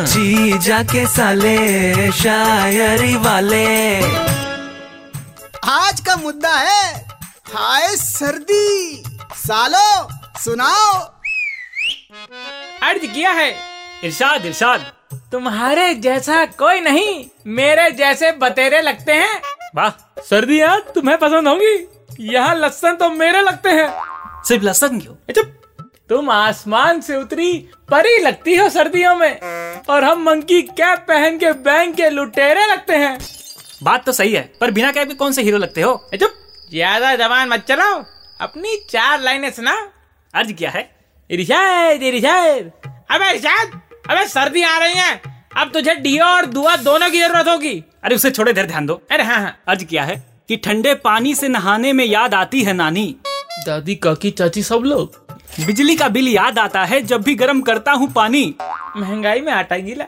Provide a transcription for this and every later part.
जी जाके साले शायरी वाले। आज का मुद्दा है हाय सर्दी। सालो सुनाओ। अर्ज़ किया है। इरशाद इरशाद। तुम्हारे जैसा कोई नहीं मेरे जैसे बतेरे लगते हैं। वाह सर्दी सर्दियाँ तुम्हें पसंद होंगी। यहाँ लसन तो मेरे लगते हैं। सिर्फ़ लसन क्यों? चुप तुम आसमान से उतरी परी लगती हो सर्दियों में। और हम मंकी कैप पहन के बैंक के लुटेरे लगते हैं। बात तो सही है पर बिना कैप के कौन से हीरो लगते हो? ए, चुप। ज़्यादा जबान मत चलाओ। अपनी चार लाइनें सुना। अर्ज़ क्या है। इरशाद इरशाद। अबे इरशाद अबे सर्दी आ रही है। अब तुझे डियो और दुआ दोनों की ज़रूरत होगी। अरे उसे छोड़े देर ध्यान दो। अरे हाँ हाँ। अर्ज़ क्या है कि ठंडे पानी से नहाने में याद आती है नानी। दादी काकी चाची सब लोग? बिजली का बिल याद आता है जब भी गर्म करता हूँ पानी। महँगाई में आटा गीला।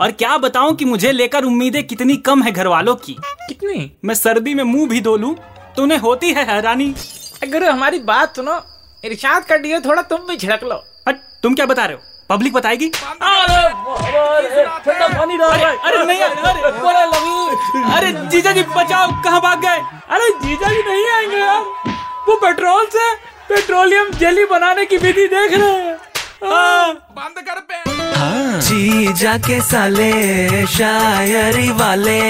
और क्या बताऊँ कि मुझे लेकर उम्मीदें कितनी कम है घर वालों की। कितनी? मैं सर्दी में मुँह भी धो लूँ तो उन्हें होती है हैरानी। अगर हमारी बात सुनो इरशाद कर दियो थोड़ा तुम भी छिड़क लो। हट तुम क्या बता रहे हो? पब्लिक बताएगी? ठंडा पानी डाल अरे अरे नहीं अरे अरे जीजा जी बचाओ कहाँ भाग गए? अरे जीजा जी नहीं आएँगे यार। वो पेट्रोल से पेट्रोलियम जेली बनाने की विधि देख रहे हैं। बंद कर पे। जी जाके साले शायरी वाले।